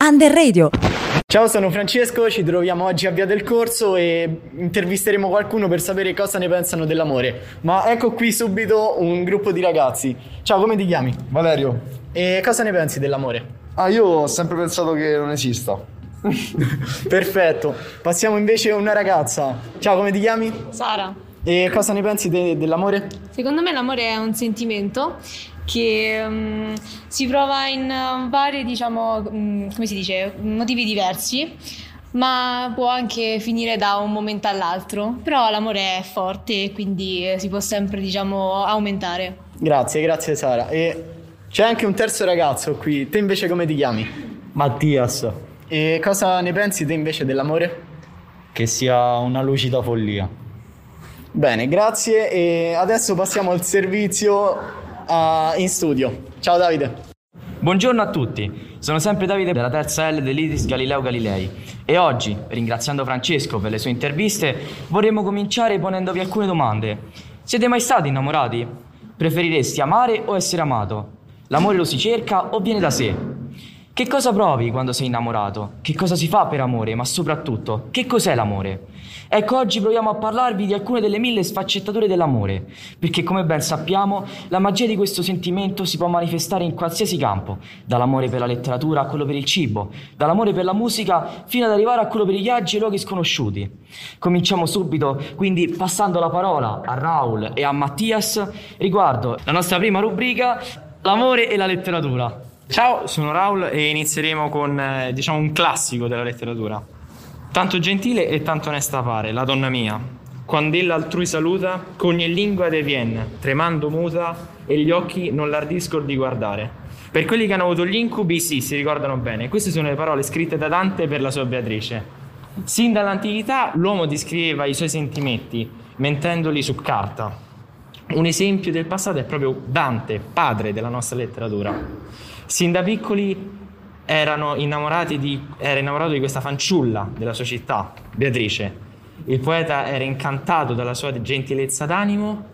Under Radio. Ciao, sono Francesco, ci troviamo oggi a Via del Corso e intervisteremo qualcuno per sapere cosa ne pensano dell'amore. Ma ecco qui subito un gruppo di ragazzi. Ciao, come ti chiami? Valerio. E cosa ne pensi dell'amore? Ah, io ho sempre pensato che non esista. Perfetto. Passiamo invece a una ragazza. Ciao, come ti chiami? Sara, E cosa ne pensi de- dell'amore? secondo me l'amore è un sentimento che mm, si prova in uh, vari, diciamo, mm, come si dice, motivi diversi, ma può anche finire da un momento all'altro. Però l'amore è forte e quindi eh, si può sempre, diciamo, aumentare. Grazie, grazie Sara. E c'è anche un terzo ragazzo qui. Te invece come ti chiami? Mattias, E cosa ne pensi te invece dell'amore? che sia una lucida follia. Bene, grazie e adesso passiamo al servizio ah, in studio. Ciao Davide. Buongiorno a tutti, sono sempre Davide della terza L dell'ITIS Galileo Galilei e oggi, ringraziando Francesco per le sue interviste, vorremmo cominciare ponendovi alcune domande. Siete mai stati innamorati? Preferiresti amare o essere amato? L'amore lo si cerca o viene da sé? Che cosa provi quando sei innamorato? Che cosa si fa per amore? Ma soprattutto, che cos'è l'amore? Ecco, oggi proviamo a parlarvi di alcune delle mille sfaccettature dell'amore, perché come ben sappiamo, la magia di questo sentimento si può manifestare in qualsiasi campo, dall'amore per la letteratura a quello per il cibo, dall'amore per la musica fino ad arrivare a quello per i viaggi e luoghi sconosciuti. Cominciamo subito, quindi passando la parola a Raul e a Mattias riguardo la nostra prima rubrica, l'amore e la letteratura. Ciao, sono Raul e inizieremo con eh, diciamo un classico della letteratura. Tanto gentile e tanto onesta pare, la donna mia. Quando ella altrui saluta, con ogni lingua de vien, tremando muta, e gli occhi non l'ardiscono di guardare. Per quelli che hanno avuto gli incubi, sì, si ricordano bene. Queste sono le parole scritte da Dante per la sua Beatrice. Sin dall'antichità l'uomo descriveva i suoi sentimenti, mentendoli su carta. Un esempio del passato è proprio Dante, padre della nostra letteratura. Sin da piccoli erano innamorati di, era innamorato di questa fanciulla della sua città, Beatrice. Il poeta era incantato dalla sua gentilezza d'animo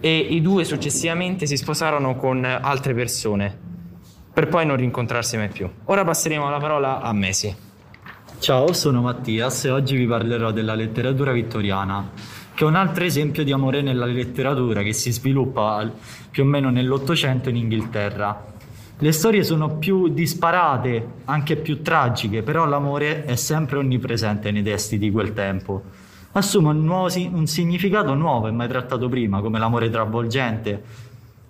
e i due successivamente si sposarono con altre persone, per poi non rincontrarsi mai più. Ora passeremo la parola a Mesi. Ciao, sono Mattias e oggi vi parlerò della letteratura vittoriana, che è un altro esempio di amore nella letteratura che si sviluppa più o meno nell'Ottocento in Inghilterra. Le storie sono più disparate, anche più tragiche, però l'amore è sempre onnipresente nei testi di quel tempo. Assume un, nuovo un significato nuovo e mai trattato prima, come l'amore travolgente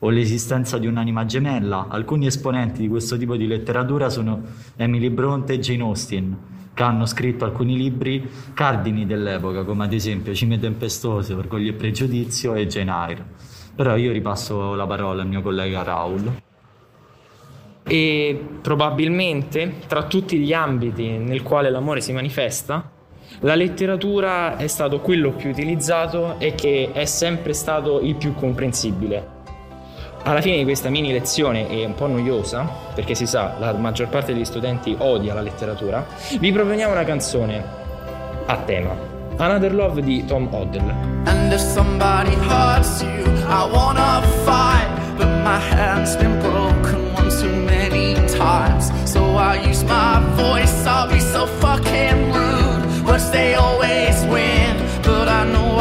o l'esistenza di un'anima gemella. Alcuni esponenti di questo tipo di letteratura sono Emily Bronte e Jane Austen, che hanno scritto alcuni libri cardini dell'epoca, come ad esempio Cime tempestose, Orgoglio e pregiudizio e Jane Eyre. Però io ripasso la parola al mio collega Raul. E probabilmente tra tutti gli ambiti nel quale l'amore si manifesta, la letteratura è stato quello più utilizzato e che è sempre stato il più comprensibile. Alla fine di questa mini lezione è un po' noiosa, perché si sa, la maggior parte degli studenti odia la letteratura, vi proponiamo una canzone a tema. Another Love di Tom Odell. And if somebody hurts you, I wanna fight. But my hand's been broken times. So I use my voice, I'll be so fucking rude. But they always win, but I know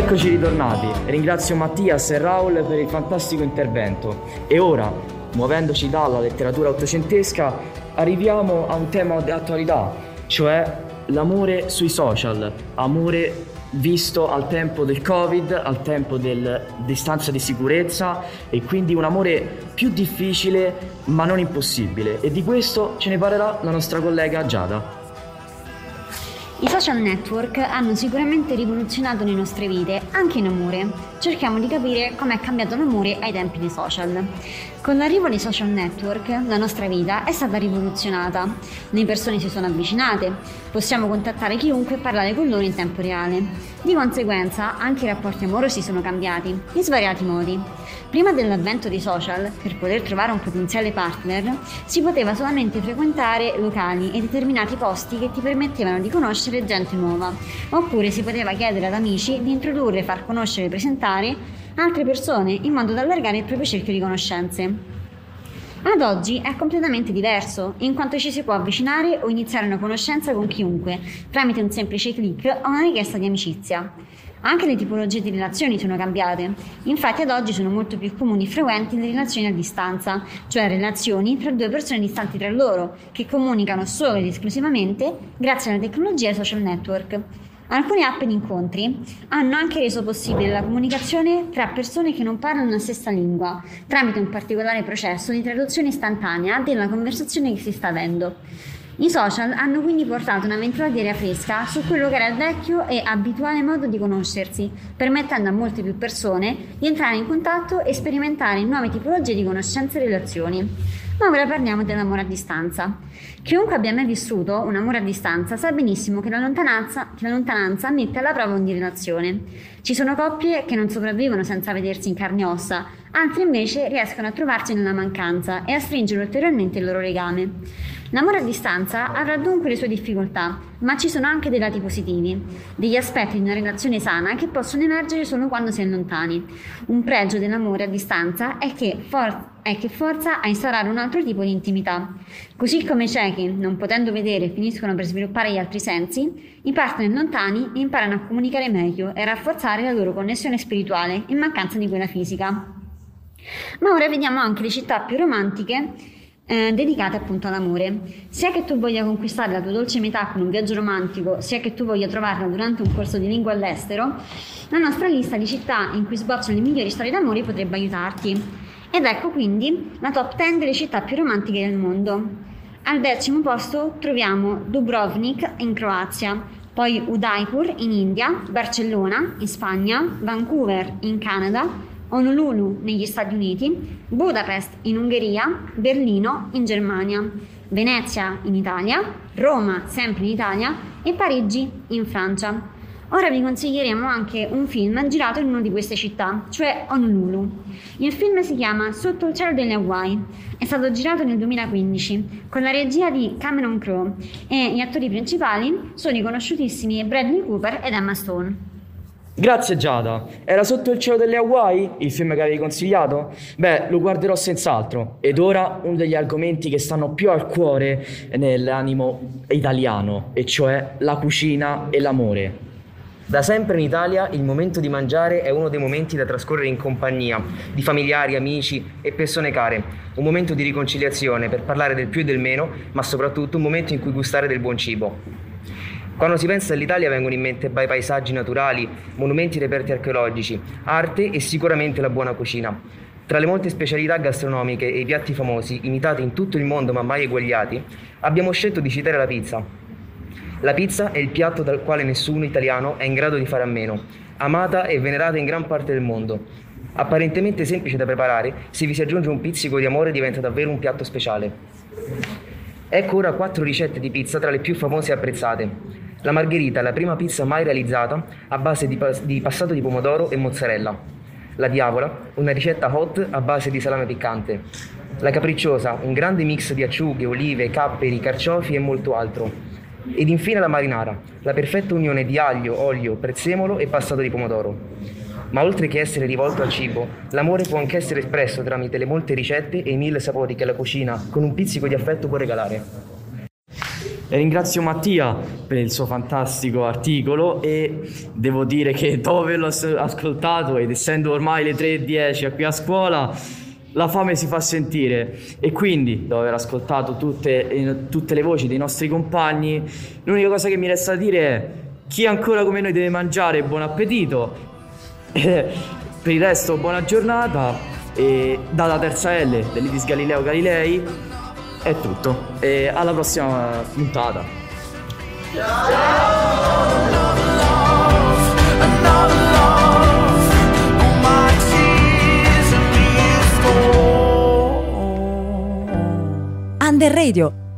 Eccoci ritornati, ringrazio Mattias e Raul per il fantastico intervento. E ora, muovendoci dalla letteratura ottocentesca, arriviamo a un tema di attualità, cioè l'amore sui social, amore visto al tempo del Covid, al tempo del distanza di sicurezza e quindi un amore più difficile ma non impossibile. E di questo ce ne parlerà la nostra collega Giada. I social network hanno sicuramente rivoluzionato le nostre vite, anche in amore. Cerchiamo di capire com'è cambiato l'amore ai tempi dei social. Con l'arrivo dei social network, la nostra vita è stata rivoluzionata. Le persone si sono avvicinate, possiamo contattare chiunque e parlare con loro in tempo reale. Di conseguenza, anche i rapporti amorosi sono cambiati, in svariati modi. Prima dell'avvento dei social, per poter trovare un potenziale partner, si poteva solamente frequentare locali e determinati posti che ti permettevano di conoscere gente nuova, oppure si poteva chiedere ad amici di introdurre far conoscere e presentare altre persone in modo da allargare il proprio cerchio di conoscenze. Ad oggi è completamente diverso, in quanto ci si può avvicinare o iniziare una conoscenza con chiunque, tramite un semplice clic o una richiesta di amicizia. Anche le tipologie di relazioni sono cambiate, infatti ad oggi sono molto più comuni e frequenti le relazioni a distanza, cioè relazioni tra due persone distanti tra loro, che comunicano solo ed esclusivamente grazie alla tecnologia e social network. Alcune app di incontri hanno anche reso possibile la comunicazione tra persone che non parlano la stessa lingua, tramite un particolare processo di traduzione istantanea della conversazione che si sta avendo. I social hanno quindi portato un'avventura di aria fresca su quello che era il vecchio e abituale modo di conoscersi, permettendo a molte più persone di entrare in contatto e sperimentare nuove tipologie di conoscenze e relazioni. Ma ora parliamo dell'amore a distanza. Chiunque abbia mai vissuto un amore a distanza sa benissimo che la lontananza, che la lontananza mette alla prova ogni relazione. Ci sono coppie che non sopravvivono senza vedersi in carne e ossa, altre invece riescono a trovarsi nella mancanza e a stringere ulteriormente il loro legame. L'amore a distanza avrà dunque le sue difficoltà, ma ci sono anche dei lati positivi, degli aspetti di una relazione sana che possono emergere solo quando si è lontani. Un pregio dell'amore a distanza è che, for- è che forza a instaurare un altro tipo di intimità. Così come i ciechi, non potendo vedere, finiscono per sviluppare gli altri sensi, i partner lontani imparano a comunicare meglio e rafforzare la loro connessione spirituale in mancanza di quella fisica. Ma ora vediamo anche le città più romantiche eh, dedicate appunto all'amore. Sia che tu voglia conquistare la tua dolce metà con un viaggio romantico, sia che tu voglia trovarla durante un corso di lingua all'estero, la nostra lista di città in cui sbocciano le migliori storie d'amore potrebbe aiutarti. Ed ecco quindi la top 10 delle città più romantiche del mondo. Al decimo posto troviamo Dubrovnik in Croazia, poi Udaipur in India, Barcellona in Spagna, Vancouver in Canada, Honolulu negli Stati Uniti, Budapest in Ungheria, Berlino in Germania, Venezia in Italia, Roma sempre in Italia e Parigi in Francia. Ora vi consiglieremo anche un film girato in una di queste città, cioè Honolulu. Il film si chiama Sotto il cielo delle Hawaii. È stato girato nel 2015 con la regia di Cameron Crowe e gli attori principali sono i conosciutissimi Bradley Cooper ed Emma Stone. Grazie Giada. Era sotto il cielo delle Hawaii il film che avevi consigliato? Beh, lo guarderò senz'altro. Ed ora uno degli argomenti che stanno più al cuore nell'animo italiano, e cioè la cucina e l'amore. Da sempre in Italia il momento di mangiare è uno dei momenti da trascorrere in compagnia di familiari, amici e persone care. Un momento di riconciliazione per parlare del più e del meno, ma soprattutto un momento in cui gustare del buon cibo. Quando si pensa all'Italia vengono in mente bei paesaggi naturali, monumenti e reperti archeologici, arte e sicuramente la buona cucina. Tra le molte specialità gastronomiche e i piatti famosi, imitati in tutto il mondo ma mai eguagliati, abbiamo scelto di citare la pizza. La pizza è il piatto dal quale nessuno italiano è in grado di fare a meno, amata e venerata in gran parte del mondo. Apparentemente semplice da preparare, se vi si aggiunge un pizzico di amore diventa davvero un piatto speciale. Ecco ora quattro ricette di pizza tra le più famose e apprezzate. La margherita la prima pizza mai realizzata a base di, pas- di passato di pomodoro e mozzarella. La diavola, una ricetta hot a base di salame piccante. La capricciosa, un grande mix di acciughe, olive, capperi, carciofi e molto altro. Ed infine la marinara, la perfetta unione di aglio, olio, prezzemolo e passato di pomodoro. Ma oltre che essere rivolto al cibo, l'amore può anche essere espresso tramite le molte ricette e i mille sapori che la cucina, con un pizzico di affetto, può regalare. Ringrazio Mattia per il suo fantastico articolo e devo dire che dopo averlo as- ascoltato ed essendo ormai le 3.10 qui a scuola la fame si fa sentire e quindi dopo aver ascoltato tutte, eh, tutte le voci dei nostri compagni l'unica cosa che mi resta da dire è chi ancora come noi deve mangiare buon appetito per il resto buona giornata e dalla terza L dell'Itis Galileo Galilei è tutto. E alla prossima puntata. Another tears and me is gone. Under Radio,